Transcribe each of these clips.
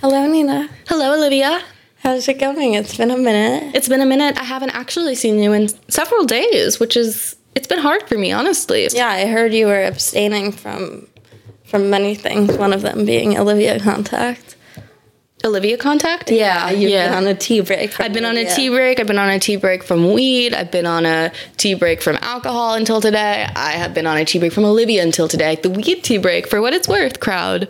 Hello, Nina. Hello, Olivia. How's it going? It's been a minute. It's been a minute. I haven't actually seen you in several days, which is it's been hard for me, honestly. Yeah, I heard you were abstaining from from many things. One of them being Olivia contact. Olivia contact? Yeah, you've Yeah. been on a tea break. I've been on a tea break. I've been on a tea break from weed. I've been on a tea break from alcohol until today. I have been on a tea break from Olivia until today. The weed tea break, for what it's worth, crowd,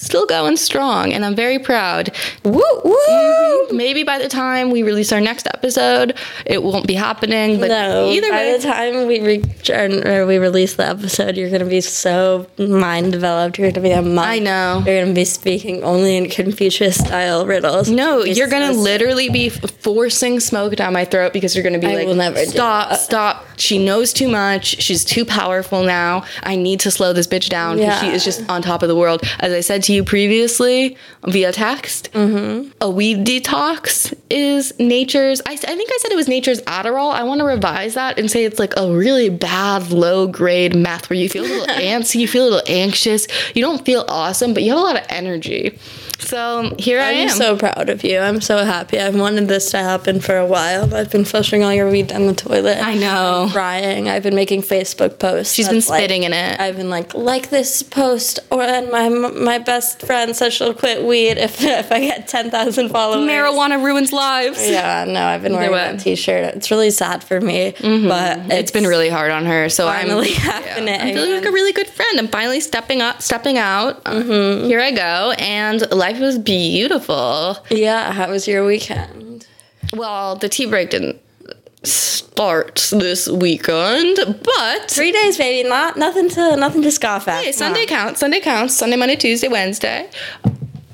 still going strong, and I'm very proud. Woo woo. Mm-hmm. Maybe by the time we release our next episode, it won't be happening. But No, either by the time we return or we release the episode, you're gonna be so mind developed. You're gonna be a monk. I know. You're gonna be speaking only in Confucius style riddles. No, You're you're gonna so- literally be forcing smoke down my throat because you're gonna be I like, will never stop, stop. She knows too much. She's too powerful now. I need to slow this bitch down because she is just on top of the world. As I said to you previously via text, Mm-hmm. a weed detox is nature's. I, I think I said it was nature's Adderall. I want to revise that and say it's like a really bad low grade meth where you feel a little antsy, you feel a little anxious. You don't feel awesome, but you have a lot of energy. So here I am. I'm am. so proud of you. I'm so happy. I've wanted this to happen for a while. I've been flushing all your weed down the toilet. I know. crying. I've been making Facebook posts. She's been that's like- spitting in it. I've been like, like this post, or and my my best friend says she'll quit weed if if I get ten thousand followers. Marijuana ruins lives. Yeah, no, I've been wearing way. that T-shirt. It's really sad for me, but It's been really hard on her. So finally I'm, happening. I'm feeling like a really good friend. I'm finally stepping up, stepping out. Uh, Here I go, and life was beautiful. yeah. How was your weekend? Well, the tea break didn't start this weekend, but Three days, baby. Not nothing to nothing to scoff at. hey, Sunday counts. Sunday counts. Sunday, Monday, Tuesday, Wednesday.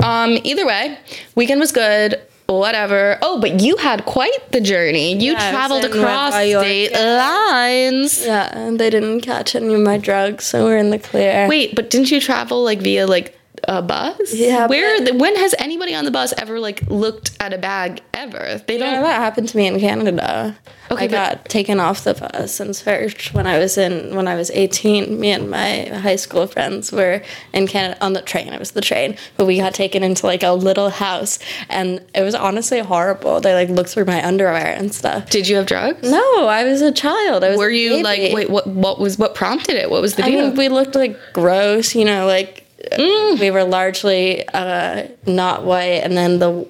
Um, either way, weekend was good. Whatever. Oh, but you had quite the journey. You Yeah, traveled across state lines. Yeah, and they didn't catch any of my drugs, so we're in the clear. Wait, but didn't you travel like via like a bus? Yeah, Where? The, when has anybody on the bus ever like looked at a bag ever? They don't. that happened to me in Canada. Okay, I got taken off the bus and searched when I was in when I was 18. Me and my high school friends were in Canada on the train. It was the train, but we got taken into like a little house, and it was honestly horrible. They like looked through my underwear and stuff. Did you have drugs? No, I was a child. I was. Were you like wait? What? What was? What prompted it? What was the I mean, we looked like gross, you know, like Mm. we were largely uh, not white, and then the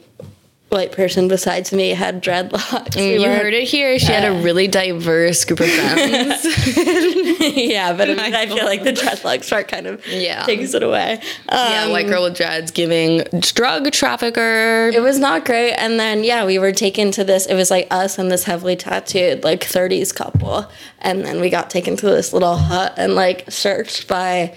white person besides me had dreadlocks. We Mm, you weren't- heard it here. She had a really diverse group of friends. yeah, but I feel like the dreadlocks part kind of Yeah. takes it away. yeah, Um, white girl with dreads giving drug trafficker. It was not great, and then yeah, we were taken to this. It was like us and this heavily tattooed like 30s couple, and then we got taken to this little hut and like searched by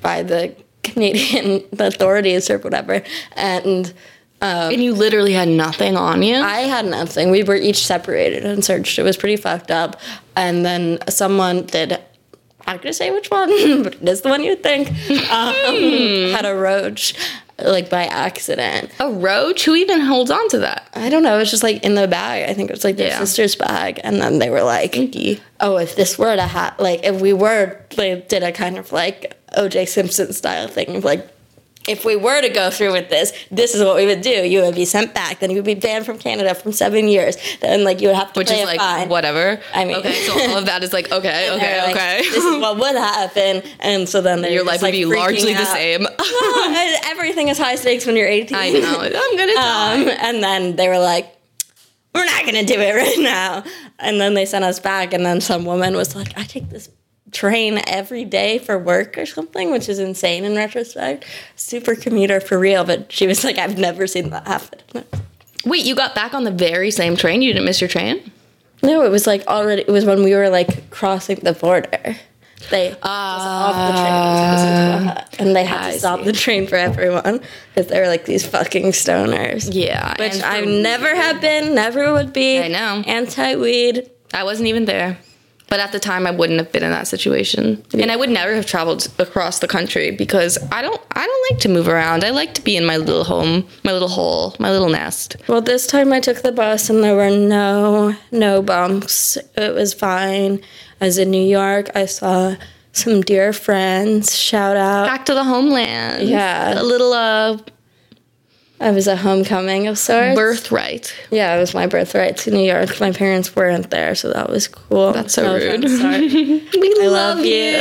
by the Canadian authorities or whatever, and. and you literally had nothing on you. I had nothing. We were each separated and searched. It was pretty fucked up. And then someone did. I'm gonna say which one, but it is the one you'd think. Um, had a roach, like by accident. a roach? Who even holds on to that? I don't know. It was just like in the bag. I think it was like their Yeah. sister's bag. And then they were like, "Oh, if this were to ha like if we were, they did a kind of like O.J. Simpson style thing, like." If we were to go through with this, this is what we would do. You would be sent back. Then you would be banned from Canada for seven years. Then, like, you would have to Which pay is a like fine. whatever. I mean- okay, so all of that is like okay, okay, like, okay. this is what would happen. And so then Your life just, would like, be largely the same. Well, everything is high stakes when you're 18. I know. I'm gonna die. Um, and then they were like, we're not going to do it right now. And then they sent us back. And then some woman was like, I take this train every day for work or something, which is insane in retrospect. Super commuter for real. But she was like, I've never seen that happen. Wait, you got back on the very same train? You didn't miss your train? No, it was like already, it was when we were like crossing the border. They off the train and took us into a hut. and they had Ah, I to stop see. the train for everyone because they were like these fucking stoners. Yeah. Which I never have been, never would be. I know. Anti weed. I wasn't even there. But at the time, I wouldn't have been in that situation, and I would never have traveled across the country because I don't. I don't like to move around. I like to be in my little home, my little hole, my little nest. Well, this time I took the bus and there were no no bumps. It was fine. I was in New York. I saw some dear friends. Shout out. Back to the homeland. Yeah. A little uh, I was a homecoming of sorts. Birthright. Yeah, it was my birthright to New York. My parents weren't there, so that was cool. That's so rude. We I love you.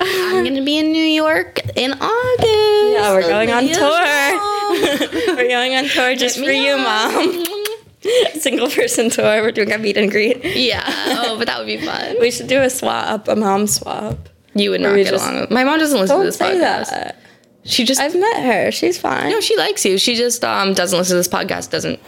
I'm gonna be in New York in August. Yeah, we're going on tour. we're going on tour just for you, up. mom. Single person tour. We're doing a meet and greet. Yeah. Oh, but that would be fun. We should do a swap, a mom swap. You would not get just- along. with My mom doesn't listen to this podcast. that. She just I've met her. She's fine. no, she likes you. She just um doesn't listen to this podcast. Doesn't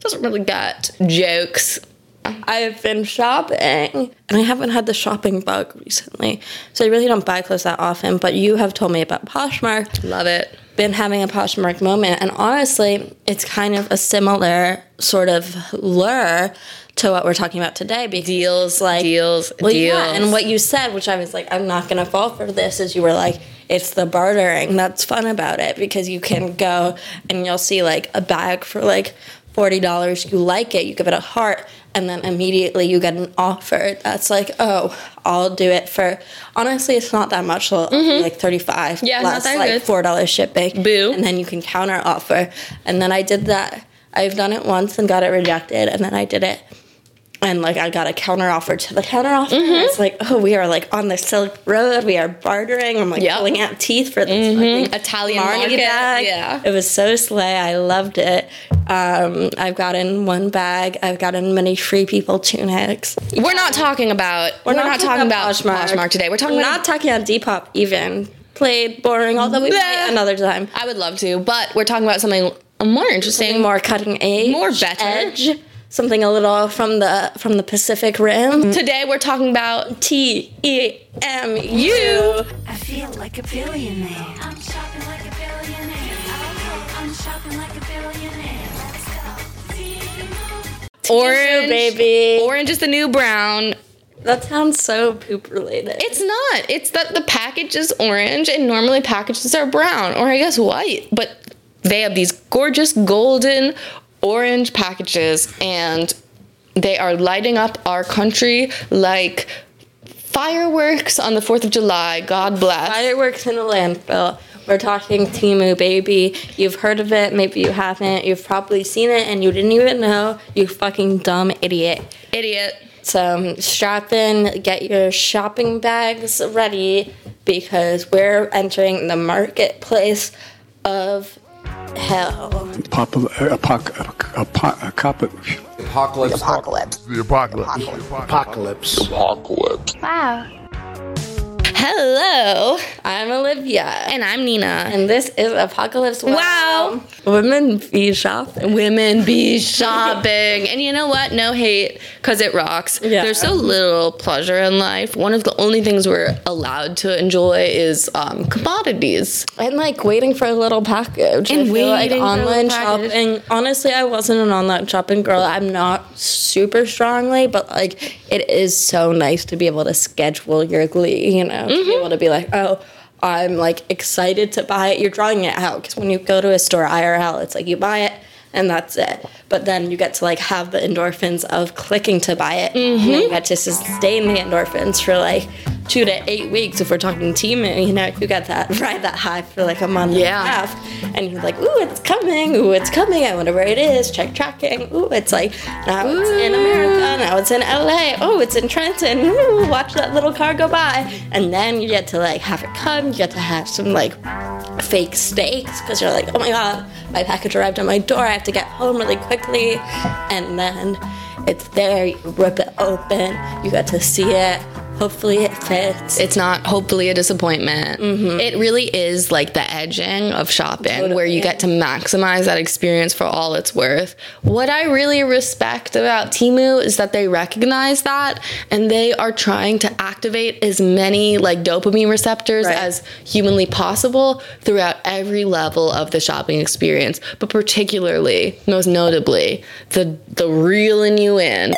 doesn't really get jokes. I've been shopping and I haven't had the shopping bug recently. So I really don't buy clothes that often, but you have told me about Poshmark. Love it. Been having a Poshmark moment and honestly, it's kind of a similar sort of lure to what we're talking about today because Deals, like deals, well, deals. yeah, and what you said, which I was like, I'm not gonna fall for this, is you were like, it's the bartering that's fun about it because you can go and you'll see like a bag for like forty dollars, you like it, you give it a heart, and then immediately you get an offer that's like, oh, I'll do it for. Honestly, it's not that much, so like thirty five. Mm-hmm. Yeah, not plus that like good. four dollars shipping. Boo. And then you can counter offer, and then I did that. I've done it once and got it rejected, and then I did it and like I got a counter offer to the counter offer. Mm-hmm. It's like, oh, we are like on the Silk Road. We are bartering. I'm like Yep. pulling out teeth for this fucking Italian Marni market, bag. yeah. it was so slay. I loved it. Um, I've gotten one bag. I've gotten many free people tunics. We're not talking about we're, not, talking about Poshmark. today. We're talking We're about not talking about Depop even. Played boring, although we Bleh. another time. I would love to, but we're talking about something more interesting. Something more cutting edge, More better. edge. Something a little from the from the Pacific Rim. Mm. Today we're talking about T E M U. I feel like a billionaire. I'm shopping like a billionaire. I'm shopping like a billionaire. Let's go. orange, baby. Orange is the new brown. That sounds so poop related. It's not. It's that the package is orange and normally packages are brown or I guess white, but they have these gorgeous golden orange packages and they are lighting up our country like fireworks on the 4th of July. God bless. Fireworks in a landfill. We're talking Temu, baby. You've heard of it, maybe you haven't. You've probably seen it and you didn't even know. You fucking dumb idiot. Idiot. So um, strap in, get your shopping bags ready because we're entering the marketplace of hell. Apocalypse. Apocalypse. The apocalypse. Apocalypse. Apocalypse. Wow. Hello. I'm Olivia. And I'm Nina. And this is Apocalypse Wow. Wow. Women be shopping. Women be shopping. and you know what? No hate, because it rocks. Yeah. There's so little pleasure in life. One of the only things we're allowed to enjoy is um, commodities. And like waiting for a little package. And I like waiting a online shopping. Honestly, I wasn't an online shopping girl. I'm not super strongly, but like it is so nice to be able to schedule your glee, you know, Mm-hmm. be able to be like, oh, I'm like excited to buy it. You're drawing it out because when you go to a store IRL, it's like you buy it and that's it. But then you get to like have the endorphins of clicking to buy it. And you mm-hmm. get to sustain the endorphins for like two to eight weeks. If we're talking Temu, you know, you get that ride that high for like a month Yeah. and a half. And you're like, ooh, it's coming. Ooh, it's coming. I wonder where it is. Check tracking. Ooh, it's like now it's in America. Now it's in LA. Oh, it's in Trenton. Ooh, watch that little car go by. And then you get to like have it come. You get to have some like fake steaks because you're like, oh my god, my package arrived at my door. I have to get home really quickly. And then it's there. You rip it open. You get to see it. Hopefully it fits. It's not hopefully a disappointment. Mm-hmm. It really is like the edging of shopping where you get to maximize that experience for all it's worth. What I really respect about Temu is that they recognize that and they are trying to activate as many like dopamine receptors Right. as humanly possible throughout every level of the shopping experience, but particularly, most notably, the the reeling you in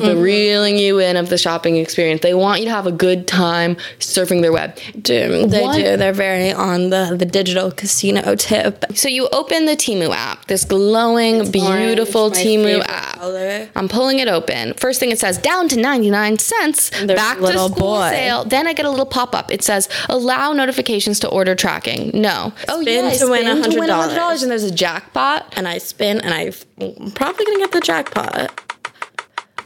The mm-hmm. reeling you in of the shopping experience. They want you to have a good time surfing their web. do they What? do? They're very on the the digital casino tip. So you open the Temu app, this glowing, beautiful Orange, Temu app. color. I'm pulling it open. First thing it says down to 99 cents. There's back little to school boy. sale. Then I get a little pop up. It says allow notifications to order tracking. No. Oh Spin yeah, to win spin to win $100. $100 and there's a jackpot. And I spin, and I'm probably gonna get the jackpot.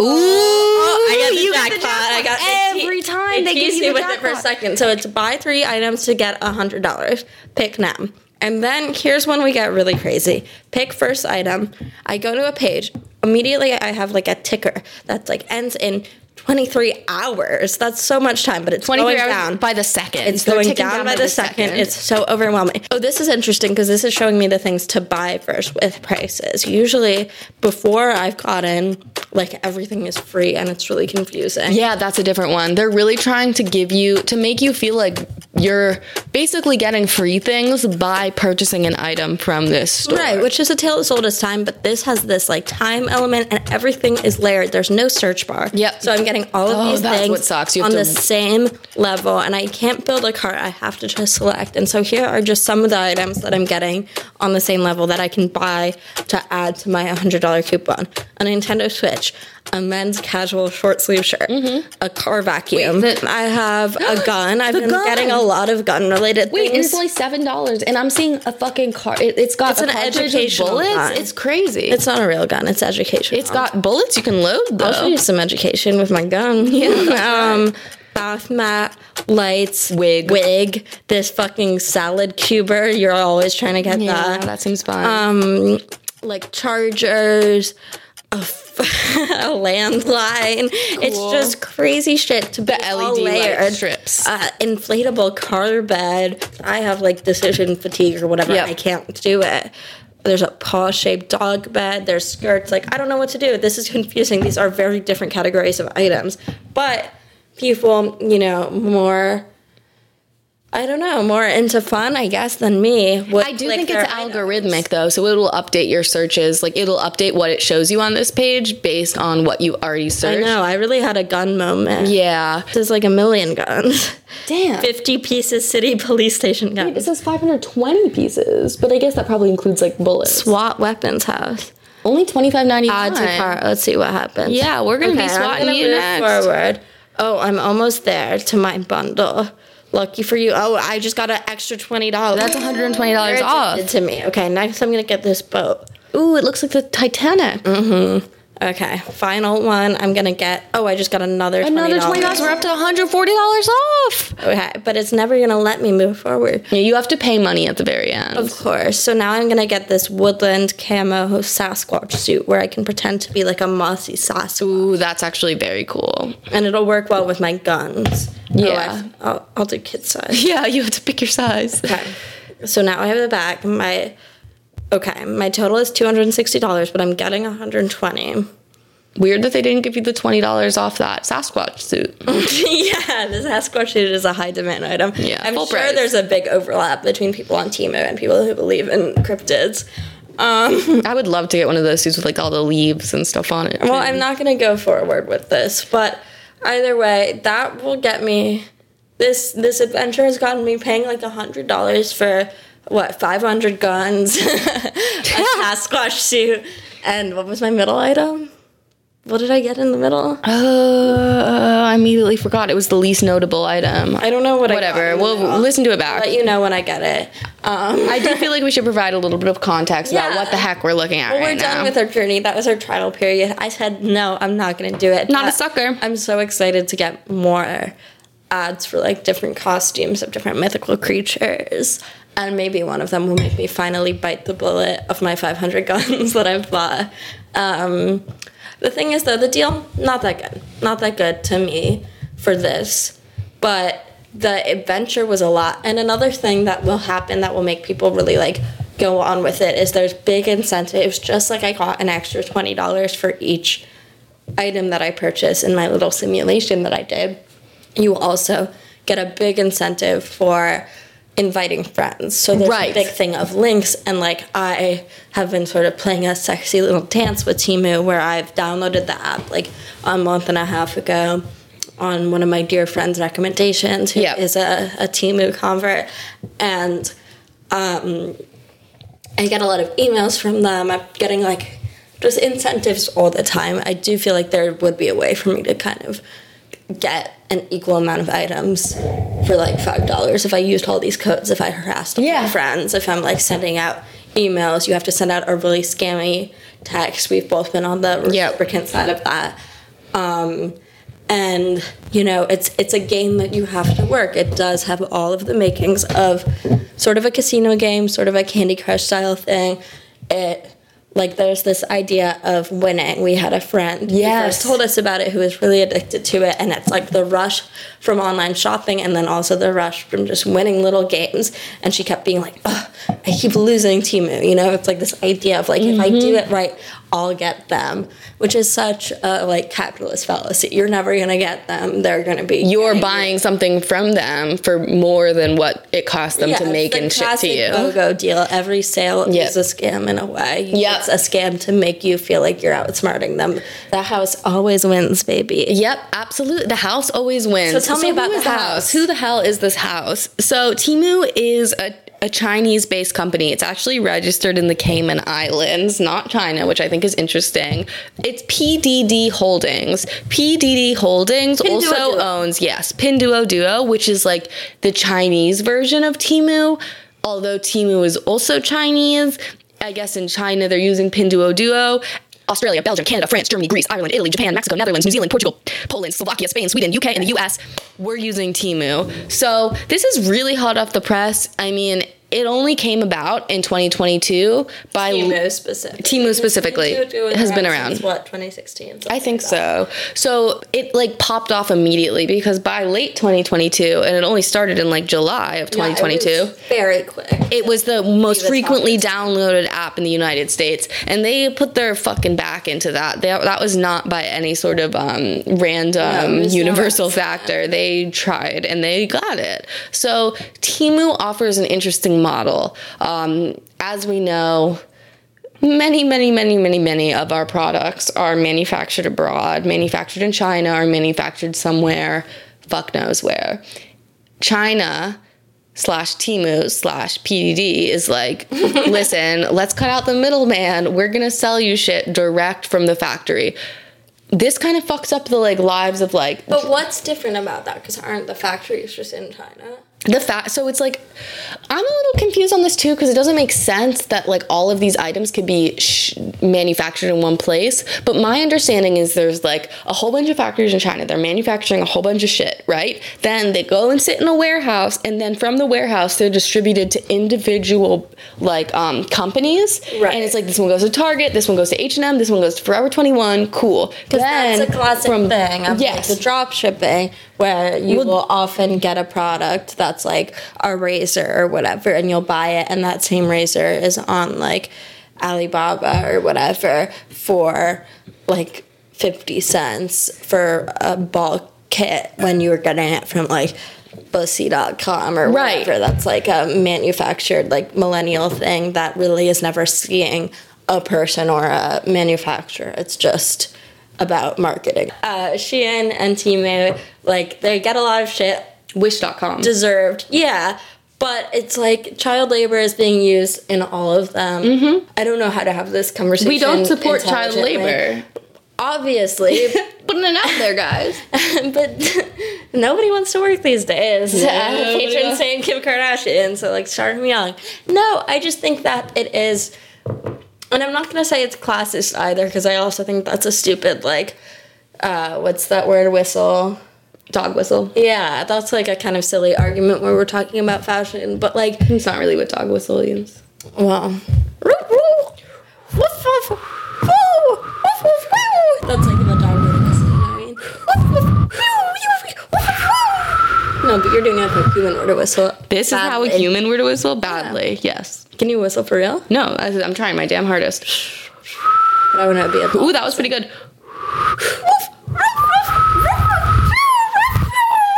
Ooh, oh, I got the you jackpot. I got it every te- time it they give you me the with it for a second. So it's buy three items to get a hundred dollars. Pick now. And then here's when we get really crazy. Pick first item. I go to a page. Immediately I have like a ticker that's like ends in 23 hours. That's so much time, but it's 23 going down. by the second. It's They're going ticking down, by the second. It's so overwhelming. Oh, this is interesting because this is showing me the things to buy first with prices. Usually, before I've gotten like everything is free and it's really confusing. Yeah, that's a different one. They're really trying to give you to make you feel like you're basically getting free things by purchasing an item from this store. Right, which is a tale as old as time, but this has this like time element and everything is layered. There's no search bar. Yep. So I'm getting all of Oh, these things what sucks. You on have the same level, and I can't build a cart. I have to just select. And so here are just some of the items that I'm getting on the same level that I can buy to add to my $100 coupon. A Nintendo Switch, a men's casual short sleeve shirt, a car vacuum. Wait, the- I have a gun. I've been gun! getting a lot of gun related Wait, things. it's only seven dollars, and I'm seeing a fucking car. It, it's got It's a an educational bullets. gun. It's crazy. it's not a real gun. It's education. it's got bullets you can load though. I'll show you some education with my gun. Yeah. um, bath mat, lights, Wig. wig. This fucking salad cuber. You're always trying to get yeah, that. that seems fun. Um, like chargers. A, f- a landline. It's just crazy shit to be The LED light layered. strips. Uh, inflatable car bed. I have like decision fatigue or whatever. Yep. I can't do it. There's a paw shaped dog bed. There's skirts. Like, I don't know what to do. This is confusing. These are very different categories of items. But people, you know, more, I don't know, more into fun, I guess, than me. I do click think it's items. algorithmic though, so it will update your searches. Like it'll update what it shows you on this page based on what you already searched. I know. I really had a gun moment. Yeah. There's like a million guns. Damn. 50 pieces city police station guns It guns. says 520 pieces, but I guess that probably includes like bullets. SWAT weapons house. Only 25.99. Add to cart. Let's see what happens. Yeah, we're gonna be I'm swatting gonna you next. Forward. Oh, I'm almost there to my bundle. Lucky for you. Oh, I just got an extra twenty dollars. That's $120 off. to me. Okay, next I'm gonna get this boat. Ooh, it looks like the Titanic. Mm-hmm. Okay, final one. I'm gonna get. Oh, I just got another Another twenty $20. We're up to $140 off. Okay, but it's never gonna let me move forward. Yeah, you have to pay money at the very end. Of course. So now I'm gonna get this woodland camo Sasquatch suit where I can pretend to be like a mossy Sasquatch, Ooh, that's actually very cool. and it'll work well with my guns. Oh, yeah. Oh, I'll, I'll do kid size. Yeah, you have to pick your size. Okay. So now I have the back. My okay. My total is two hundred and sixty dollars, but I'm getting one hundred and twenty. Weird that they didn't give you the $20 off that Sasquatch suit. yeah, this Sasquatch suit is a high demand item. Yeah, I'm sure price. there's a big overlap between people on Temu and people who believe in cryptids. Um, I would love to get one of those suits with like all the leaves and stuff on it. well, I'm not gonna go forward with this, but either way, that will get me. This this adventure has gotten me paying like a hundred dollars for what 500 guns, a Sasquatch suit, and what was my middle item? What did I get in the middle? Uh, I immediately forgot. It was the least notable item. I don't know what. I got Whatever. We'll listen to it back. let you know when I get it. Um, I do feel like we should provide a little bit of context about what the heck we're looking at well, right we're done now. with our journey. That was our trial period. I said no, I'm not going to do it. Not a sucker. I'm so excited to get more ads for like different costumes of different mythical creatures. And maybe one of them will make me finally bite the bullet of my 500 guns that I've bought. Um, the thing is, though, the deal not that good, not that good to me for this, but the adventure was a lot. And another thing that will happen that will make people really like go on with it is there's big incentives. Just like I got an extra twenty dollars for each item that I purchased in my little simulation that I did, you also get a big incentive for inviting friends. So there's Right. a big thing of links and like I have been sort of playing a sexy little dance with Temu where I've downloaded the app like a month and a half ago on one of my dear friends' recommendations who is Yep. a, a Temu convert and um, I get a lot of emails from them. I'm getting like just incentives all the time. I do feel like there would be a way for me to kind of get an equal amount of items for like five dollars if I used all these codes. If I harassed all Yeah. my friends, if I'm like sending out emails, you have to send out a really scammy text. We've both been on the Yep. side of that. Um, and you know it's it's a game that you have to work it does have all of the makings of sort of a casino game sort of a candy crush style thing it like there's this idea of winning. We had a friend who first told us about it who was really addicted to it and it's like the rush from online shopping and then also the rush from just winning little games. And she kept being like i keep losing temu you know? It's like this idea of like if i do mm-hmm. it right i'll get them which is such a like capitalist fallacy you're never gonna get them they're gonna be You're you. buying something from them for more than what it costs them Yeah, to make and ship to you. BOGO deal. Every sale Yep. is a scam in a way. Yep. It's a scam to make you feel like you're outsmarting them. The house always wins, baby. Yep, absolutely. The house always wins. So tell me about the is house. Who the hell is this house? So Temu is a, a Chinese-based company. It's actually registered in the Cayman Islands, not China, which I think is interesting. It's PDD Holdings. PDD Holdings also Pinduoduo. owns yes, Pinduoduo, which is like the Chinese version of Temu. Although Temu is also Chinese, I guess in China they're using Pinduoduo. Australia, Belgium, Canada, France, Germany, Greece, Ireland, Italy, Japan, Mexico, Netherlands, New Zealand, Portugal, Poland, Slovakia, Spain, Sweden, UK, and the US. We're using Temu. So this is really hot off the press. I mean, it only came about in 2022 by Temu specifically. Temu specifically has been around. Since, what 2016? I think so. So it like popped off immediately because by late 2022, and it only started in like July of 2022 very quick. it was the most frequently downloaded app in the United States, and they put their fucking back into that. They, that was not by any sort of um, random was universal factor. They tried and they got it. So Temu offers an interesting model. Um, as we know, many, many, many, many, many of our products are manufactured abroad, manufactured in China, or manufactured somewhere, fuck knows where. China slash Timu slash PDD is like, listen, let's cut out the middleman. We're gonna sell you shit direct from the factory. This kind of fucks up the like lives of like But what's different about that? Because aren't the factories just in China? The fact so it's like i'm a little confused on this too because it doesn't make sense that like all of these items could be sh- manufactured in one place but my understanding is there's like a whole bunch of factories in china. They're manufacturing a whole bunch of shit right? Then they go and sit in a warehouse and then from the warehouse they're distributed to individual like um, companies. Right. and it's like this one goes to target this one goes to h&m this one goes to forever 21 cool. Because that's a classic thing of yes. like the drop shipping where you Well- will often get a product that's like a razor or whatever and you'll buy it and that same razor is on like Alibaba or whatever for like 50 cents for a bulk kit when you were getting it from like bussy.com or Right. whatever that's like a manufactured like millennial thing that really is never seeing a person or a manufacturer it's just about marketing. Uh shein and temu like they get a lot of shit. Wish.com deserved. Yeah. But it's like child labor is being used in all of them. I don't know how to have this conversation we don't support child labor. Obviously. Putting it out there guys. But nobody wants to work these days. Yeah, nobody Patron saying Kim Kardashian, so like start them young. No, I just think that it is, and I'm not gonna say it's classist either, because I also think that's a stupid like, uh, what's that word? Whistle. dog whistle Yeah, that's like a kind of silly argument where we're talking about fashion, but like, it's not really what dog whistle means well, that's like No, but you're doing it like human word whistle. This is how a human were to whistle badly. Yes. Can you whistle for real? No, I, I'm trying my damn hardest. But I want to be a. Ooh, that was pretty good.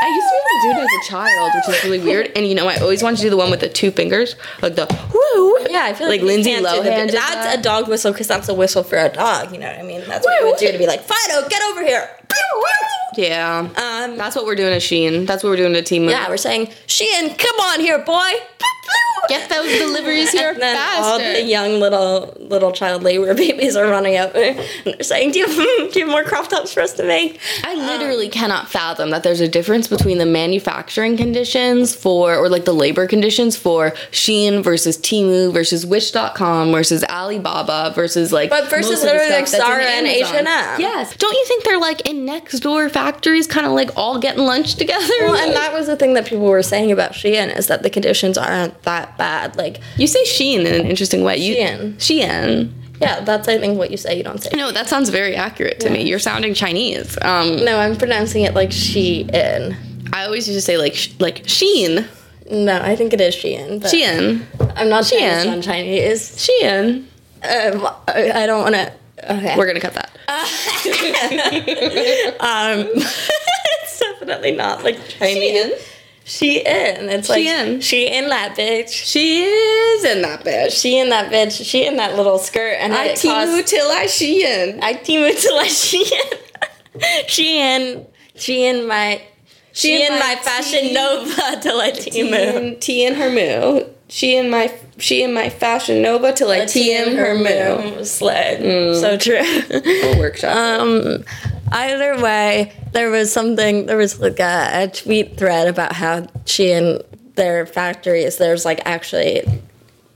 I used to be able to do it as a a child, which is really weird. And you know, I always wanted to do the one with the two fingers, like the woo. Yeah, I feel like, like Lindsay can't do the- Lohan. did That's that. a dog whistle because that's a whistle for a dog. You know what I mean? That's what you would do to be like, Fido, get over here. Yeah. Um, That's what we're doing to Sheen. That's what we're doing to Team. yeah, we're saying, Sheehan, come on here, boy. Get those deliveries here and then all the young little little child labor babies are running up and they're saying, "Do you, do you have more crop tops for us to make?" I literally cannot fathom that there's a difference between the manufacturing conditions for, or like the labor conditions for Shein versus Temu versus Wish.com versus Alibaba versus like. But versus most of the literally, like, stuff that's in Zara and. H&M. Yes. Don't you think they're like in next door factories, kind of like all getting lunch together? Well, and that was the thing that people were saying about Shein is that the conditions aren't that bad. Like, you say Shein in an interesting way. You, Shein. Shein. yeah, that's I think what you say. You don't say. No, that sounds very accurate to me. You're sounding Chinese. Um, No, I'm pronouncing it like Shein. I always used to say like like Sheen. No, I think it is Shein. But Shein. I'm not Chinese Shein. on Chinese. Shein. Um, I don't want to. Okay. We're gonna cut that. um, it's definitely not like Chinese. She in. It's like Shein. she in that bitch. She is in that bitch. She in that bitch. She in that little skirt and I it Temu costs- till I Shein. I Temu till I she in. She in. She in my. She, in my, fashion tea- nova till I Timu. Tea in her moo. She in my she in my fashion nova till I tea in her moo. Slay. So true. We'll workshop. Um, either way, there was something. There was like a, a tweet thread about how she and their factories. There's like actually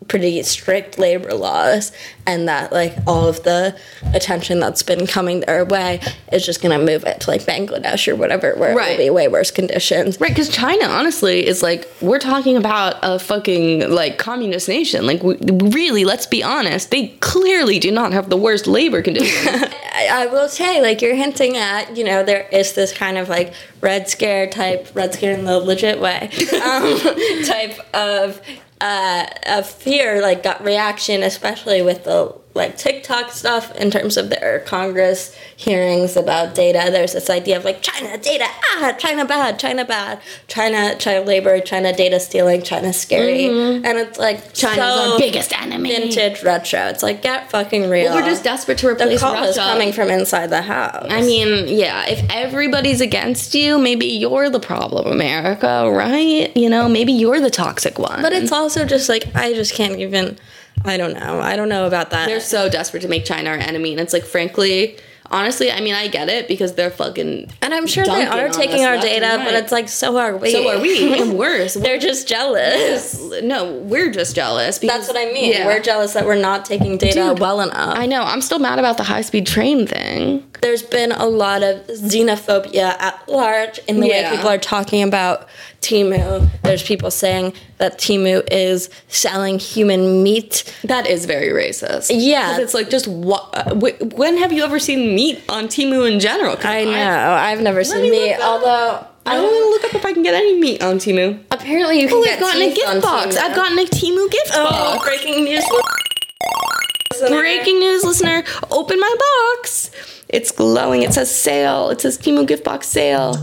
pretty strict labor laws, and that like all of the attention that's been coming their way is just gonna move it to like Bangladesh or whatever, where it'll be way worse conditions. Right, because China, honestly, is like we're talking about a fucking like communist nation. Like, we, really, let's be honest, they clearly do not have the worst labor conditions. I, I will say, like you're hinting at, you know, there is this kind of like red scare type, red scare in the legit way, um, type of uh, of fear, like gut reaction, especially with the like TikTok stuff in terms of their Congress hearings about data. There's this idea of like China data, ah, China bad, China bad, China child labor, China data stealing, China scary, and it's like China's so our biggest enemy. vintage retro. It's like get fucking real. Well, We're just desperate to replace the call is coming from inside the house. I mean, yeah, if everybody's against you, maybe you're the problem, America, right? You know, maybe you're the toxic one. But it's also just like I just can't even. I don't know. I don't know about that. they're so desperate to make China our enemy, and it's like, frankly, honestly, I mean, I get it because they're fucking. and I'm sure they are taking our data, but it's like so are we. So are we, and worse. They're just jealous. no, we're just jealous. Because, That's what I mean. Yeah. We're jealous that we're not taking data Dude, well enough. I know. I'm still mad about the high speed train thing. There's been a lot of xenophobia at large in the Yeah. way people are talking about Temu. There's people saying that Temu is selling human meat. That is very racist. Yeah, it's like just what? Uh, when have you ever seen meat on Temu in general? I know. I've never seen me meat, although I don't want to look up if I can get any meat on Temu. apparently you can Oh, get I've gotten a gift box. Temu. I've gotten a Temu gift box. Oh, box. breaking news! Breaking news, listener! Open my box. It's glowing. It says sale. It says Temu gift box sale.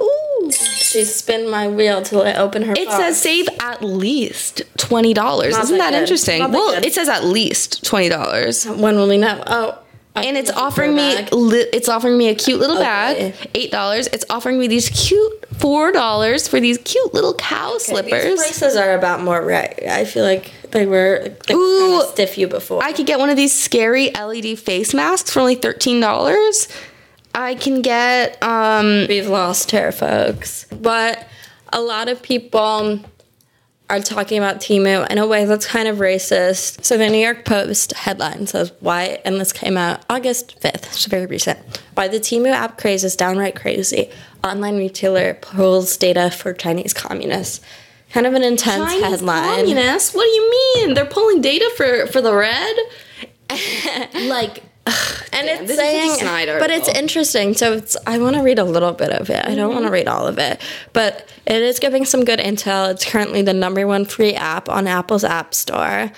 Ooh. She spin my wheel till I open her. It box. says save at least twenty dollars. Isn't that that interesting? Not Well, good. it says at least twenty dollars. When will we know? Oh, I and it's offering me li- it's offering me a cute little Okay. bag eight dollars it's offering me these cute four dollars for these cute little cow slippers. These prices are about more right. I feel like they were they were Ooh. of stiff you before. i could get one of these scary led face masks for only $13 i can get um We've lost her, folks. But a lot of people are talking about Temu in a way that's kind of racist. So the New York Post headline says why, and this came out August 5th, it's very recent. Why the Temu app craze is downright crazy. Online retailer pulls data for Chinese communists. Kind of an intense Chinese headline. communists what do you mean they're pulling data for for the red like and Damn, it's this is such a saying, but it's interesting. So it's I want to read a little bit of it. I don't mm-hmm. want to read all of it, but it is giving some good intel. It's currently the number one free app on Apple's App Store.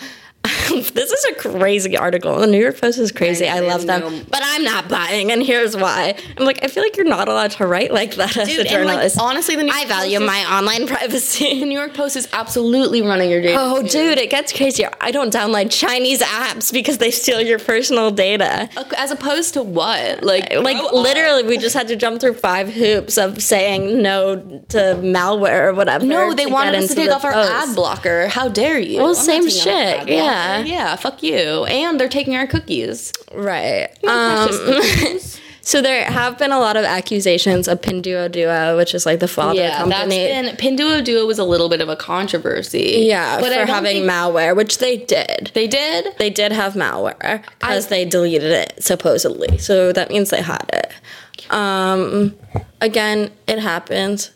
this is a crazy article. The New York Post is crazy. I, I love them, but I'm not buying, and here's why. I'm like, I feel like you're not allowed to write like that as a Dude, like, journalist. honestly, the New I York value Post is- I value my online privacy. The. New York Post is absolutely running your data. Oh, dude, it gets crazier. I don't download Chinese apps because they steal your personal data. As opposed to what? Like, Like literally, we just had to jump through five hoops of saying no to malware or whatever. No, they wanted us to take the off our post. ad blocker. How dare you? Well, I'm same shit, ad yeah. Yeah, fuck you. And they're taking our cookies. Right. Um, so there have been a lot of accusations of Pinduoduo, which is like the father company. yeah, company. that's been Pinduoduo was a little bit of a controversy. yeah, but for having malware, which they did. They did. They did have malware because they deleted it supposedly. So that means they had it. Um, again, it happens.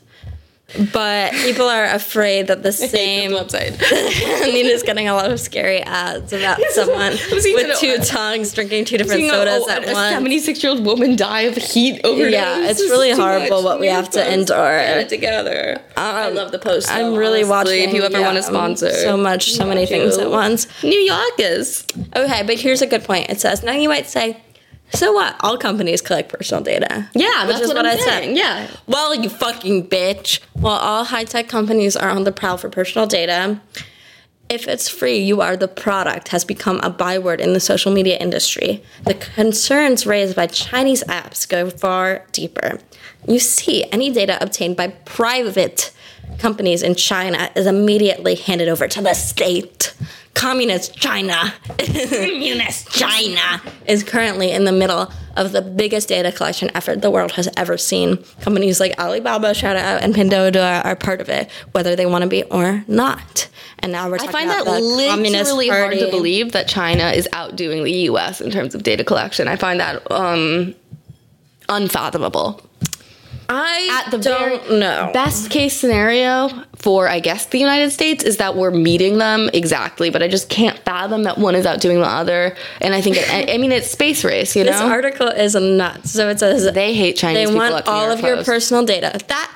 But people are afraid that the same website. Nina's getting a lot of scary ads about someone with two tongues drinking two different a- sodas oh, at a once. 76 year old woman die of heat overdose. Yeah, it's really horrible what we have to Get endure. it together. I um, love the post. I'm really honestly, watching. If you ever yeah, want to sponsor, so much, so many things at once. New Yorkers. Okay, but here's a good point. It says now you might say, so what? All companies collect personal data. Yeah, Which that's is what, what I'm I said. saying. Yeah. Well, you fucking bitch. Well, all high tech companies are on the prowl for personal data. If it's free, you are the product has become a byword in the social media industry. The concerns raised by Chinese apps go far deeper. You see, any data obtained by private companies in China is immediately handed over to the state. Communist China, Communist China is currently in the middle of the biggest data collection effort the world has ever seen. Companies like Alibaba, shout out, and Pinduoduo are part of it, whether they want to be or not. And now we're I talking find about that the Communist literally hard to believe that China is outdoing the U.S. in terms of data collection. I find that um, unfathomable. I At the don't very know. Best case scenario for, I guess, the United States is that we're meeting them exactly, but I just can't fathom that one is outdoing the other. And I think, it, I, mean, it's space race, you know, This article is nuts. So it says they hate Chinese they want at the New all of your personal data. That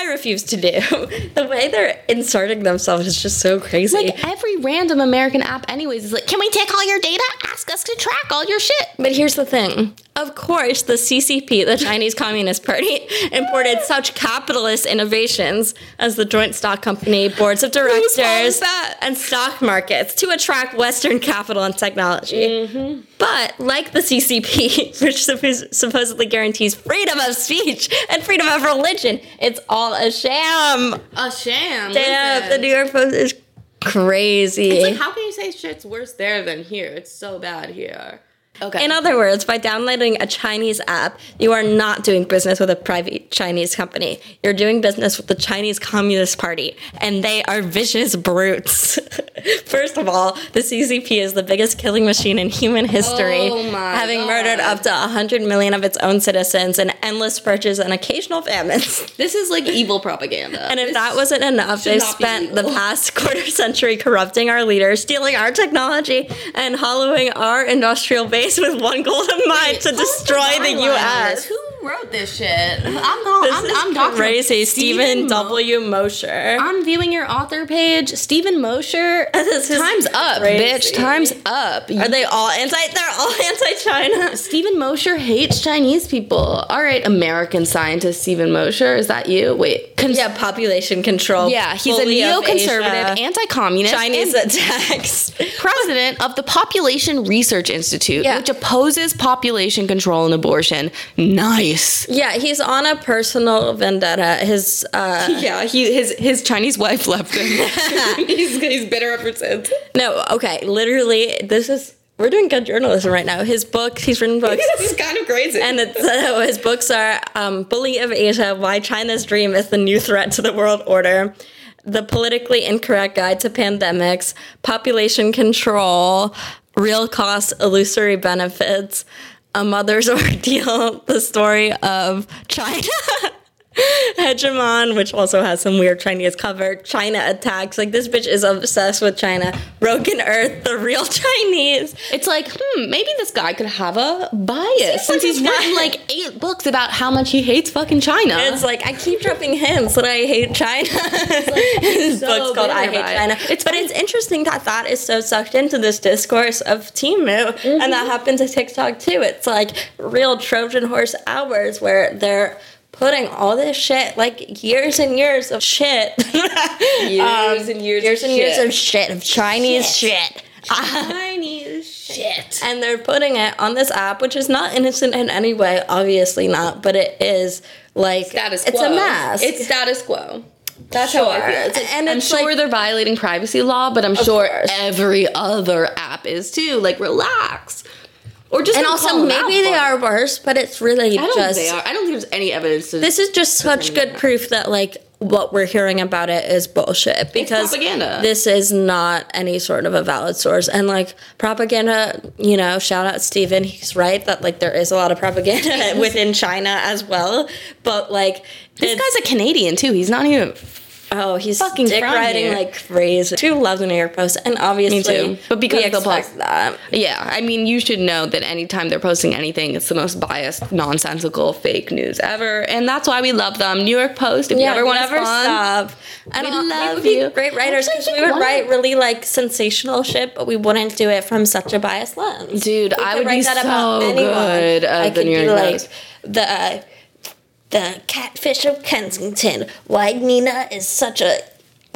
I refuse to do. the way they're inserting themselves is just so crazy. Like every random American app, anyways, is like, can we take all your data? Ask us to track all your shit. But here's the thing. Of course, the CCP, the Chinese Communist Party, imported such capitalist innovations as the joint stock company, boards of directors, and stock markets to attract Western capital and technology. Mm-hmm. But like the CCP, which supposedly guarantees freedom of speech and freedom of religion, it's all a sham. A sham. Damn, the New York Post is crazy. It's like, how can you say shit's worse there than here? It's so bad here. Okay. In other words, by downloading a Chinese app, you are not doing business with a private Chinese company. You're doing business with the Chinese Communist Party, and they are vicious brutes. First of all, the CCP is the biggest killing machine in human history, Oh having murdered up to 100 million of its own citizens in endless purges and occasional famines. this is like evil propaganda. And if that wasn't enough, they've spent the past quarter century corrupting our leaders, stealing our technology, and hollowing our industrial base with one goal in mind to destroy the U.S. Who wrote this shit? I'm not. This I'm, I'm Dr. crazy. Steven W. Mosher. I'm viewing your author page, Steven Mosher. Time's up, crazy. bitch. Time's up. Are they all anti? They're all anti-China. Steven Mosher hates Chinese people. All right, American scientist Steven Mosher. Is that you? Wait. Cons- Yeah, population control. Yeah, he's a neoconservative, anti-communist, Chinese attacks. president of the Population Research Institute, Yeah. which opposes population control and abortion. Nice. yeah, he's on a personal vendetta. His uh, Yeah, he his his Chinese wife left him. he's, he's bitter ever since. no, okay, literally, this is we're doing good journalism right now. His book, he's written books. this is kind of crazy. And it's, uh, his books are um, Bully of Asia Why China's Dream is the New Threat to the World Order, The Politically Incorrect Guide to Pandemics, Population Control, Real Cost Illusory Benefits, A Mother's Ordeal, The Story of China. Hegemon, which also has some weird Chinese cover. China attacks. Like this bitch is obsessed with China. Broken Earth, the real Chinese. It's like, hmm, maybe this guy could have a bias since he's written like eight books about how much he hates fucking China. It's like I keep dropping hints that I hate China. His so book's called I Hate. China. It's but it's interesting that that is so sucked into this discourse of Temu, and that happens to TikTok too. It's like real Trojan horse hours where they're putting all this shit, like years and years of shit, Years um, and years years of and years shit. of shit of Chinese shit. Chinese shit. and they're putting it on this app, which is not innocent in any way, obviously not, but it is like Status it's a mask. It's status quo. That's how I Sure. feel. It's like, And I'm sure like- they're violating privacy law, but I'm sure course. every other app is too. Like, relax. Or just and also maybe they are worse, but it's really I don't just think they are. I don't think there's any evidence to this is just such good proof that like what we're hearing about it is bullshit because propaganda. this is not any sort of a valid source and like propaganda you know shout out Steven he's right that like there is a lot of propaganda within China as well but like This guy's a Canadian too. He's not even. Oh, he's fucking dick riding here. like crazy. Two love the New York Post, and obviously, Me too. But because we of the post- that. Yeah, I mean, you should know that anytime they're posting anything, it's the most biased, nonsensical, fake news ever, and that's why we love them. New York Post. If you ever we want to stop. And We uh, love be you. great writers because we would write really like sensational shit, but we wouldn't do it from such a biased lens. Dude, We I would write be that about so anyone. good at I the could New be York like the uh, the catfish of Kensington. Why Nina is such a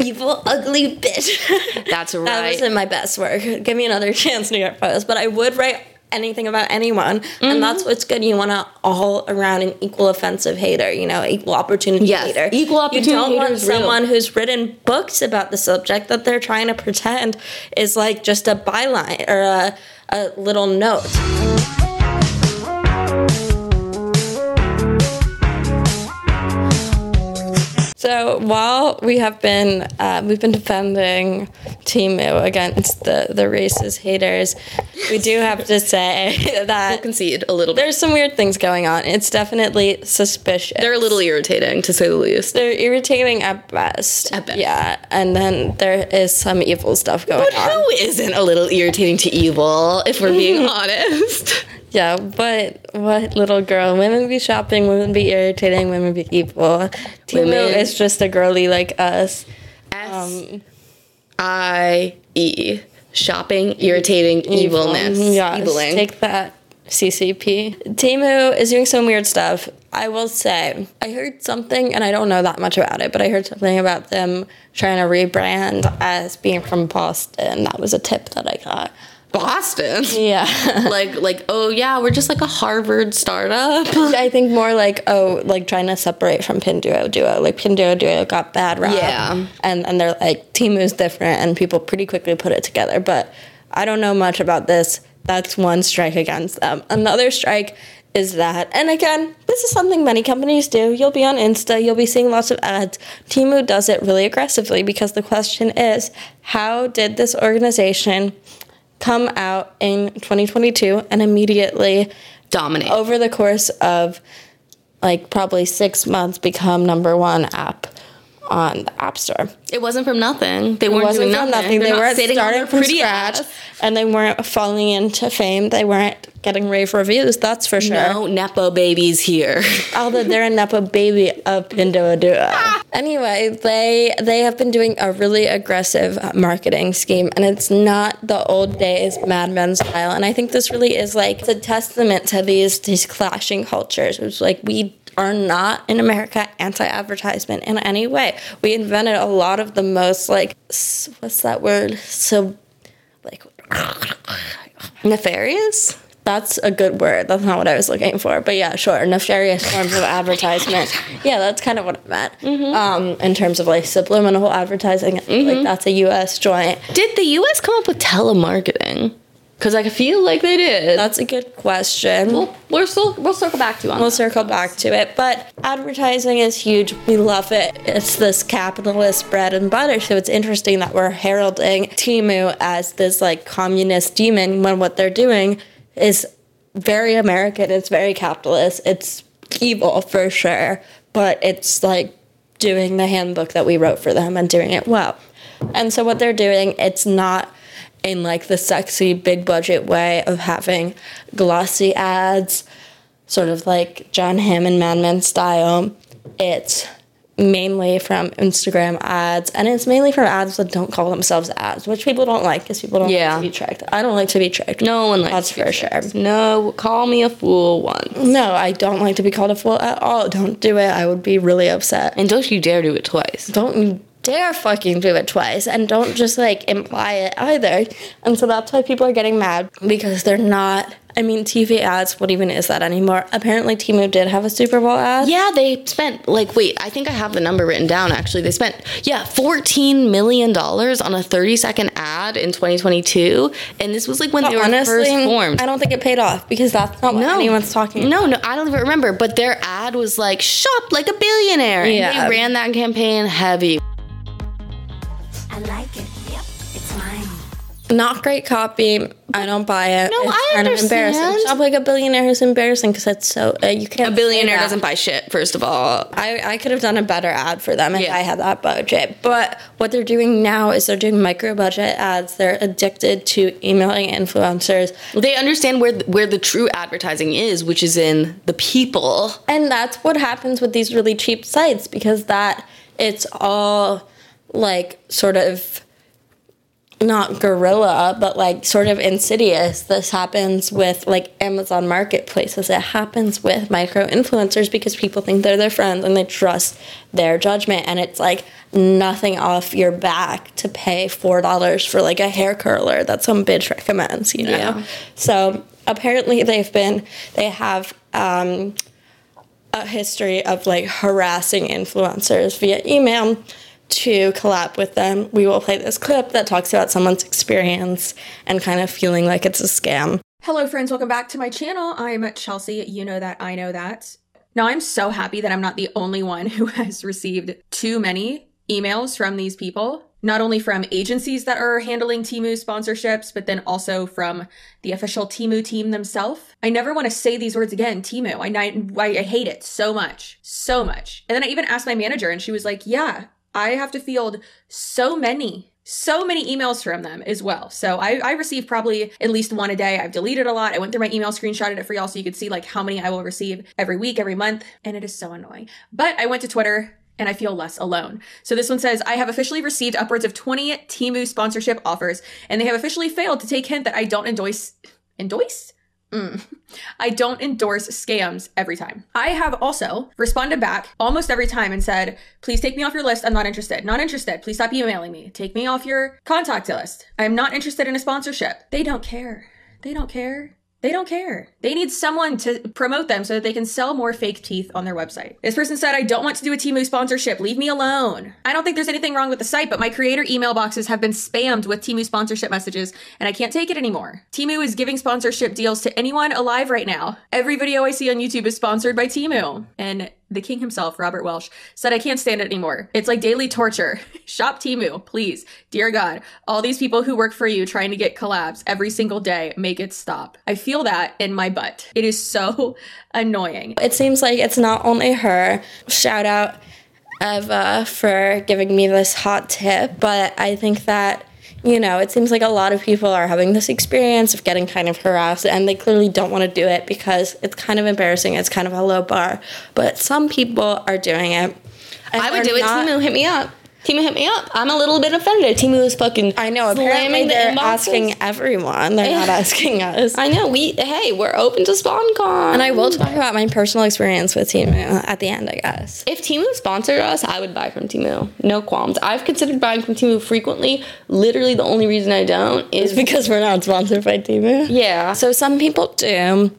evil, ugly bitch. That's right. that wasn't my best work. Give me another chance, New York Post. But I would write anything about anyone, Mm-hmm. and that's what's good. You want to all around an equal offensive hater, you know, equal opportunity Yes, hater. equal opportunity You don't want is real. someone who's written books about the subject that they're trying to pretend is like just a byline or a, a little note. So while we have been uh, we've been defending Temu against the the racist haters, we do have to say that We'll concede a little bit. there's some weird things going on. It's definitely suspicious. They're a little irritating, to say the least. they're irritating at best. At best. Yeah, and then there is some evil stuff going But on. But who isn't a little irritating to evil, if we're being honest? Yeah, but what little girl? Women be shopping, women be irritating, women be evil. Temu Women- is just a girly like us. S um, I E. Shopping, irritating, evilness. Mm-hmm. Yeah, Eviling. take that, CCP. Temu is doing some weird stuff. I will say, I heard something, and I don't know that much about it, but I heard something about them trying to rebrand as being from Boston. That was a tip that I got. Boston. Yeah. like, like, oh yeah, we're just like a Harvard startup. I think more like oh, like trying to separate from Pinduoduo. Like Pinduoduo got bad rap, Yeah. and and they're like Temu's different, and people pretty quickly put it together. But I don't know much about this. That's one strike against them. Another strike is that, and again, this is something many companies do. You'll be on Insta, you'll be seeing lots of ads. Temu does it really aggressively because the question is, how did this organization come out in 2022 and immediately Dominate. over the course of like probably six months become number one app on the app store. it wasn't from nothing. They weren't doing from nothing. nothing. Not weren't starting from pretty scratch, ass. and they weren't falling into fame. They weren't getting rave reviews. That's for sure. No nepo babies here. Although they're a nepo baby of Pinduoduo. anyway, they they have been doing a really aggressive marketing scheme, and it's not the old days Mad Men style. And I think this really is like it's a testament to these these clashing cultures. It's like we are not in America anti-advertisement in any way. We invented a lot of the most like what's that word? So like Nefarious? that's a good word. That's not what I was looking for. But yeah, sure. Nefarious forms of advertisement. Yeah, that's kind of what I meant. Mm-hmm. Um, in terms of like subliminal advertising, like that's a U.S. joint. Did the US come up with telemarketing? Because I feel like they did. That's a good question. we'll, we're still, we'll circle back to on We'll circle back to it, but advertising is huge. We love it. It's this capitalist bread and butter. So it's interesting that we're heralding Temu as this like communist demon when what they're doing is very American. It's very capitalist. It's evil for sure. but it's like doing the handbook that we wrote for them and doing it well. And so what they're doing, it's not in like the sexy big budget way of having glossy ads, sort of like Jon Hamm and Mad Men style. It's mainly from Instagram ads, and it's mainly from ads that don't call themselves ads, which people don't like because people don't Yeah. like to be tricked. I don't like to be tricked. No one likes That's to be for sure. No, call me a fool once. No, I don't like to be called a fool at all. Don't do it. I would be really upset. And don't you dare do it twice. don't you dare fucking do it twice and don't just like imply it either. And so that's why people are getting mad because they're not. I mean, TV ads, what even is that anymore? Apparently, Temu did have a Super Bowl ad. Yeah, they spent like wait, I think I have the number written down actually. They spent yeah, 14 million dollars on a 30 second ad in 2022, and this was like when But they were honestly, first formed. I don't think it paid off because that's not what No. anyone's talking No, no, I don't even remember, but their ad was like shop like a billionaire. Yeah. And they ran that campaign heavy. I like it. Yep, it's mine. Not great copy. I don't buy it. No, it's I kind understand. of embarrassing. Shop like a billionaire is embarrassing because it's so uh, you can't. A billionaire doesn't buy shit, first of all. I, I could have done a better ad for them if Yeah. I had that budget. But what they're doing now is they're doing micro budget ads. They're addicted to emailing influencers. They understand where where the true advertising is, which is in the people. And that's what happens with these really cheap sites because that it's all like sort of not guerrilla, but like sort of insidious. This happens with like Amazon marketplaces. It happens with micro influencers because people think they're their friends and they trust their judgment. And it's like nothing off your back to pay four dollars for like a hair curler that some bitch recommends, you know? Yeah. So apparently they've been they have um a history of like harassing influencers via email to collab with them. We will play this clip that talks about someone's experience and kind of feeling like it's a scam. Hello, friends. Welcome back to my channel. I'm Chelsea. You know that. I know that. Now, I'm so happy that I'm not the only one who has received too many emails from these people. Not only from agencies that are handling Temu sponsorships, but then also from the official Temu team themselves. I never want to say these words again, Temu. I, I, I hate it so much, so much. And then I even asked my manager, and she was like, Yeah, I have to field so many so many emails from them as well. So I, I receive probably at least one a day. I've deleted a lot. I went through my email, screenshotted it for y'all so you could see like how many I will receive every week, every month, and it is so annoying. But I went to Twitter and I feel less alone. So this one says, I have officially received upwards of 20 Temu sponsorship offers, and they have officially failed to take hint that I don't endorse endorse? Mm. I don't endorse scams every time. I have also responded back almost every time and said, please take me off your list. I'm not interested. Not interested. Please stop emailing me. Take me off your contact list. I'm not interested in a sponsorship. They don't care. They don't care. They don't care. They need someone to promote them so that they can sell more fake teeth on their website. This person said, I don't want to do a Temu sponsorship. Leave me alone. I don't think there's anything wrong with the site, but my creator email boxes have been spammed with Temu sponsorship messages, and I can't take it anymore. Temu is giving sponsorship deals to anyone alive right now. Every video I see on YouTube is sponsored by Temu. And the king himself, Robert Welsh, said, I can't stand it anymore. It's like daily torture. Shop Temu, please. Dear God, all these people who work for you trying to get collabs every single day, make it stop. I feel that in my butt. It is so annoying. It seems like it's not only her. Shout out Eva uh, for giving me this hot tip, but I think that you know, it seems like a lot of people are having this experience of getting kind of harassed and they clearly don't want to do it because it's kind of embarrassing. It's kind of a low bar. But some people are doing it. I would do it. not- hit me up. Temu, hit me up. I'm a little bit offended. Temu is fucking. I know, apparently slamming the they're inboxes. asking everyone. They're not asking us. I know. We hey, we're open to sponcon. and I will talk about my personal experience with Temu at the end, I guess. If Temu sponsored us, I would buy from Temu. No qualms. I've considered buying from Temu frequently. Literally, the only reason I don't is It's because we're not sponsored by Temu. yeah. So So some people do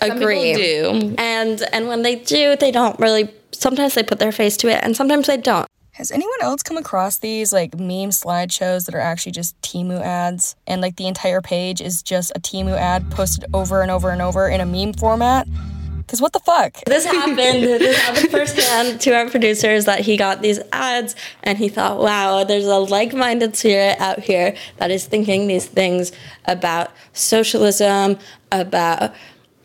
some agree. people do. And and when they do, they don't really sometimes they put their face to it and sometimes they don't. Has anyone else come across these like meme slideshows that are actually just Temu ads and like the entire page is just a Temu ad posted over and over and over in a meme format? Cause what the fuck? This happened. this happened firsthand to our producers that he got these ads and he thought, wow, there's a like-minded spirit out here that is thinking these things about socialism, about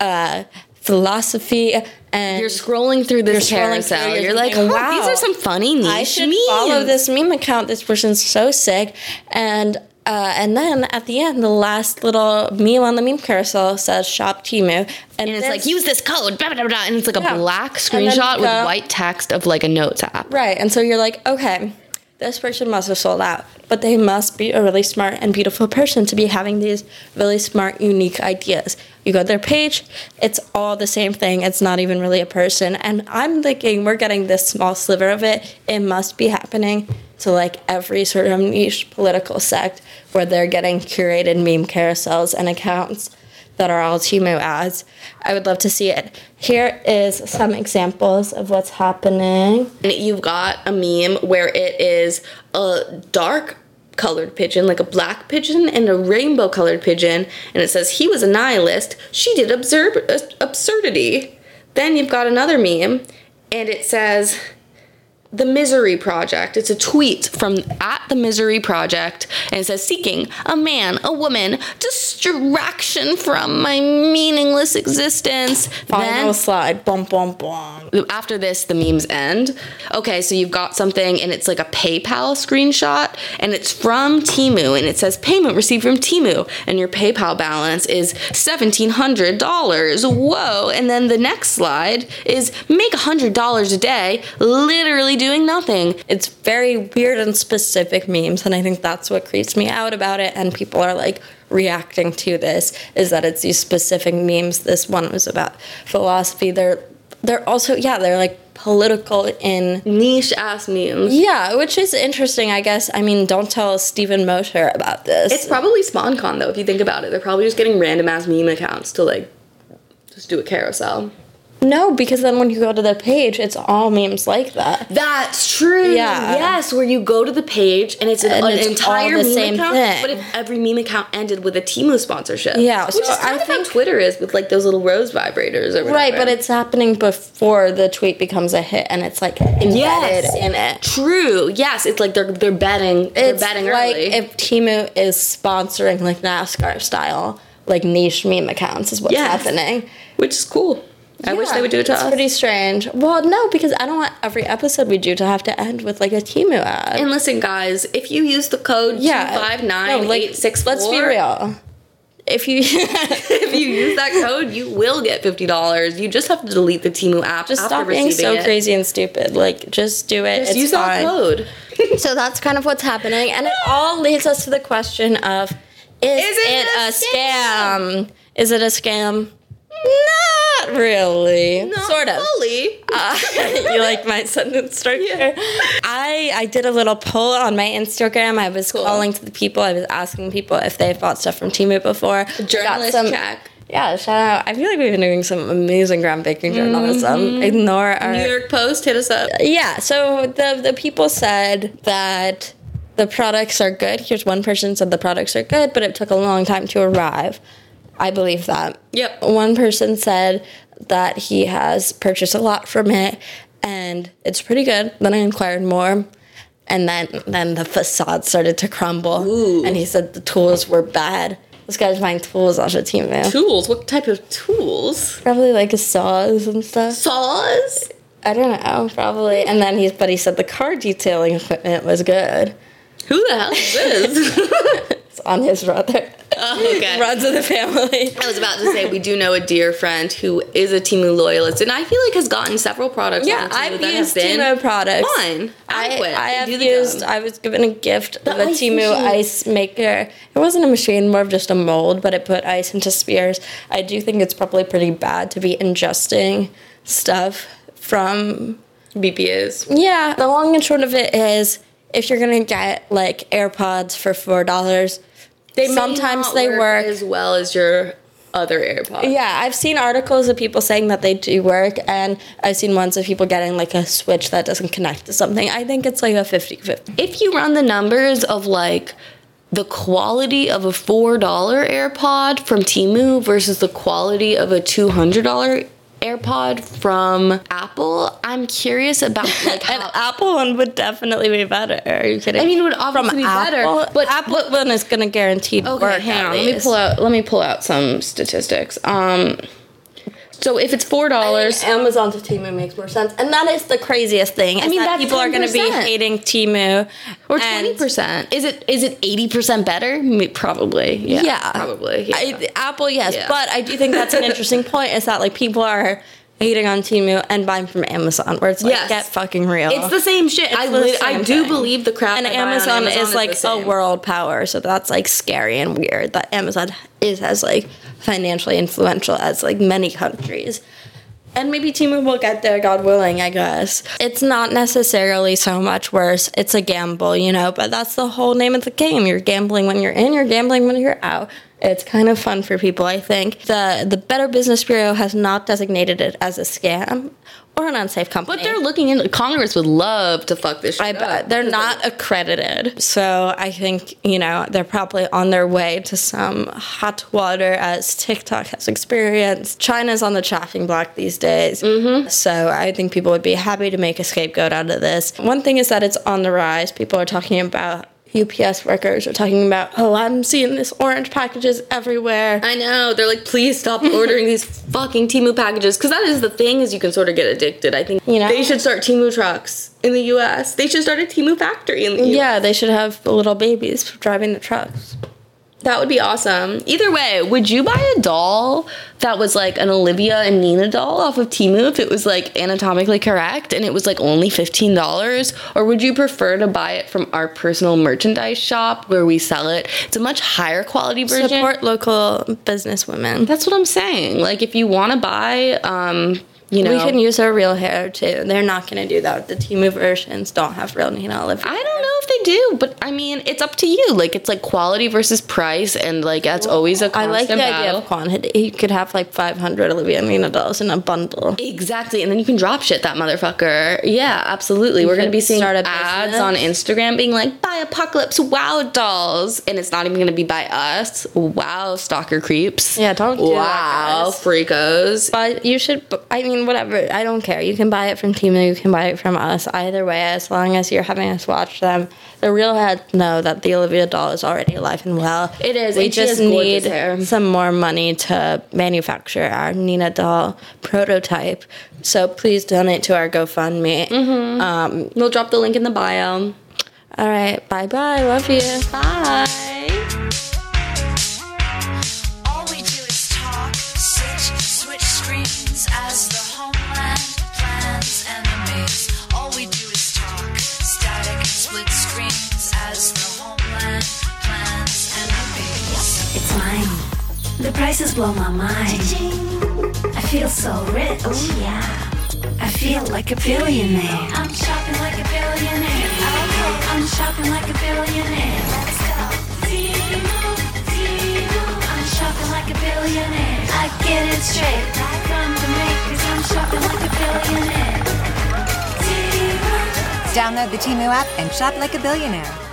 uh, philosophy and You're scrolling through this You're scrolling carousel. through, You're, you're like, wow, these are some funny niche I should memes. follow this meme account. This person's so sick. And uh, and then at the end, the last little meme on the meme carousel says "Shop Temu," and, And it's like use this code, blah, blah, blah, and it's like a black screenshot you with white text of like a notes app. right. And so you're like, okay, this person must have sold out, but they must be a really smart and beautiful person to be having these really smart, unique ideas. You go to their page, it's all the same thing. It's not even really a person. And I'm thinking we're getting this small sliver of it. It must be happening to like every sort of niche political sect where they're getting curated meme carousels and accounts that are all Temu ads. I would love to see it. Here is some examples of what's happening. You've got a meme where it is a dark colored pigeon, like a black pigeon, and a rainbow colored pigeon, and it says he was a nihilist. She did absurd absurdity. Then you've got another meme, and it says the Misery Project. It's a tweet from at the Misery Project, and it says seeking a man, a woman, distraction from my meaningless existence. Final Then slide. Bum bum bum. after this the memes end okay so you've got something and it's like a paypal screenshot and it's from temu and it says payment received from temu and your paypal balance is $1700 whoa and then the next slide is make $100 a day literally doing nothing It's very weird and specific memes, and I think that's what creeps me out about it. And people are like reacting to this is that it's these specific memes. This one was about philosophy. They're they're also yeah they're like political in niche ass memes yeah, which is interesting. I guess. I mean, don't tell Steven Mosher about this. it's probably sponcon though if you think about it they're probably just getting random ass meme accounts to like just do a carousel no, because then when you go to the page, it's all memes like that. That's true. Yeah. Yes, where you go to the page and it's an, And an it's entire meme same account. thing. But if every meme account ended with a Temu sponsorship, Yeah, which so is kind I of how think- Twitter is with like those little rose vibrators or whatever. Right, but it's happening before the tweet becomes a hit, and it's like embedded Yes. in it. true. Yes, it's like they're they're betting. They're It's betting like early. if Temu is sponsoring like NASCAR style, like niche meme accounts is what's Yes. happening. which is cool. I wish they would do it to it's us. pretty strange. Well, no, because I don't want every episode we do to have to end with like a Temu ad. and listen, guys, if you use the code yeah, two five no, nine like, eight six, Let's be real. If you If you use that code, you will get fifty dollars. You just have to delete the Temu app. just after stop being so it. crazy and stupid, like just do it. Just it's use fine. that code. So that's kind of what's happening, and it all leads us to the question of: Is, it, a scam? Is it a scam? Not really. sort of. Fully. Uh, you like my sentence structure? I I did a little poll on my Instagram. I was calling to the people. I was asking people if they've bought stuff from Temu before. Got Journalist check. Yeah, shout out. I feel like we've been doing some amazing groundbreaking journalism. Ignore our New York Post hit us up. yeah so the the people said that the products are good here's one person said the products are good but it took a long time to arrive i believe that Yep. one person said that he has purchased a lot from it and it's pretty good then i inquired more and then then the facade started to crumble Ooh. and he said the tools were bad this guy's buying tools off of Temu. Tools? What type of tools? Probably like saws and stuff. Saws? I don't know, probably. And then he's, but he said the car detailing equipment was good. Who the hell is this? It's on his brother. oh, okay. Runs in the family. I was about to say we do know a dear friend who is a Temu loyalist, and I feel like has gotten several products. Yeah, I've used Temu products. Fine, I. I have do used. I was given a gift of a Temu machine. ice maker. It wasn't a machine, more of just a mold, but it put ice into spears. I do think it's probably pretty bad to be ingesting stuff from BPAs. Yeah, the long and short of it is if you're gonna get like AirPods for four dollars, They sometimes not they work. as well as your other AirPods. yeah, I've seen articles of people saying that they do work, and I've seen ones of people getting like a switch that doesn't connect to something. I think it's like a 50 50. if you run the numbers of like the quality of a $4 AirPod from Temu versus the quality of a $200 AirPod from Apple, I'm curious about like An how, Apple one would definitely be better. Are you kidding? I mean, it would obviously be better, Apple, but- Apple one is going to guarantee Okay, work. hang on. Let me pull out. Let me pull out some statistics. Um, So if it's four dollars, Amazon to Temu makes more sense, and that is the craziest thing. I mean, that people are going to be hating Temu or twenty percent, is it is it eighty percent better? Probably. Yeah. Yeah, Probably. Yeah. I, Apple, yes, Yeah. but I do think that's an interesting point. Is that like people are hating on Temu and buying from Amazon, where it's like Yes. get fucking real. it's the same shit. I the lit- I do thing. believe the crap. and I buy on Amazon, is like a world power, so that's like scary and weird that Amazon is as like financially influential as like many countries. And maybe Temu will get there, God willing, I guess. It's not necessarily so much worse. It's a gamble, you know, but that's the whole name of the game. You're gambling when you're in, you're gambling when you're out. It's kind of fun for people, I think. The the Better Business Bureau has not designated it as a scam or an unsafe company. But they're looking into Congress would love to fuck this shit I up. bet they're not accredited. So I think, you know, they're probably on their way to some hot water as TikTok has experienced. China's on the chopping block these days. Mm-hmm. So I think people would be happy to make a scapegoat out of this. One thing is that it's on the rise. People are talking about UPS workers are talking about, oh, I'm seeing this orange packages everywhere. I know. They're like, please stop ordering these fucking Temu packages. Because that is the thing, is you can sort of get addicted. I think You know? they should start Temu trucks in the U.S. They should start a Temu factory in the U.S. Yeah, they should have little babies driving the trucks. That would be awesome. Either way, would you buy a doll that was like an Olivia and Nina doll off of Temu if it was like anatomically correct and it was like only $15? Or would you prefer to buy it from our personal merchandise shop where we sell it? It's a much higher quality version. Support local business women. That's what I'm saying. Like if you want to buy, um, you know, We can use our real hair too. They're not going to do that. The Temu versions don't have real Nina Olivia. I don't know if they do, but I mean, it's up to you. Like it's like quality versus price, and like that's always a I constant like the battle. idea of quantity. You could have like 500 Olivia Nina dolls in a bundle. Exactly, and then you can drop shit that motherfucker. Yeah, absolutely. We're gonna be seeing start a ads business. on Instagram being like, "Buy Apocalypse Wow dolls," and it's not even gonna be by us. Wow, stalker creeps. Yeah, don't do that, wow, guys. freakos. But you should, I mean, whatever. I don't care. You can buy it from Temu, you can buy it from us. Either way, as long as you're having us watch them. The real heads know that the Olivia doll is already alive and well. It is, We just need hair. some more money to manufacture our Nina doll prototype. So please donate to our GoFundMe. Mm-hmm. Um, We'll drop the link in the bio. all right. Bye bye. Love you. Bye. The prices blow my mind. I feel so rich. Oh yeah. I feel like a billionaire. I'm shopping like a billionaire. I'm shopping like a billionaire. Let's go. I'm shopping like a billionaire. I get it straight right from the makers. I'm shopping like a billionaire. Download the Temu app and shop like a billionaire.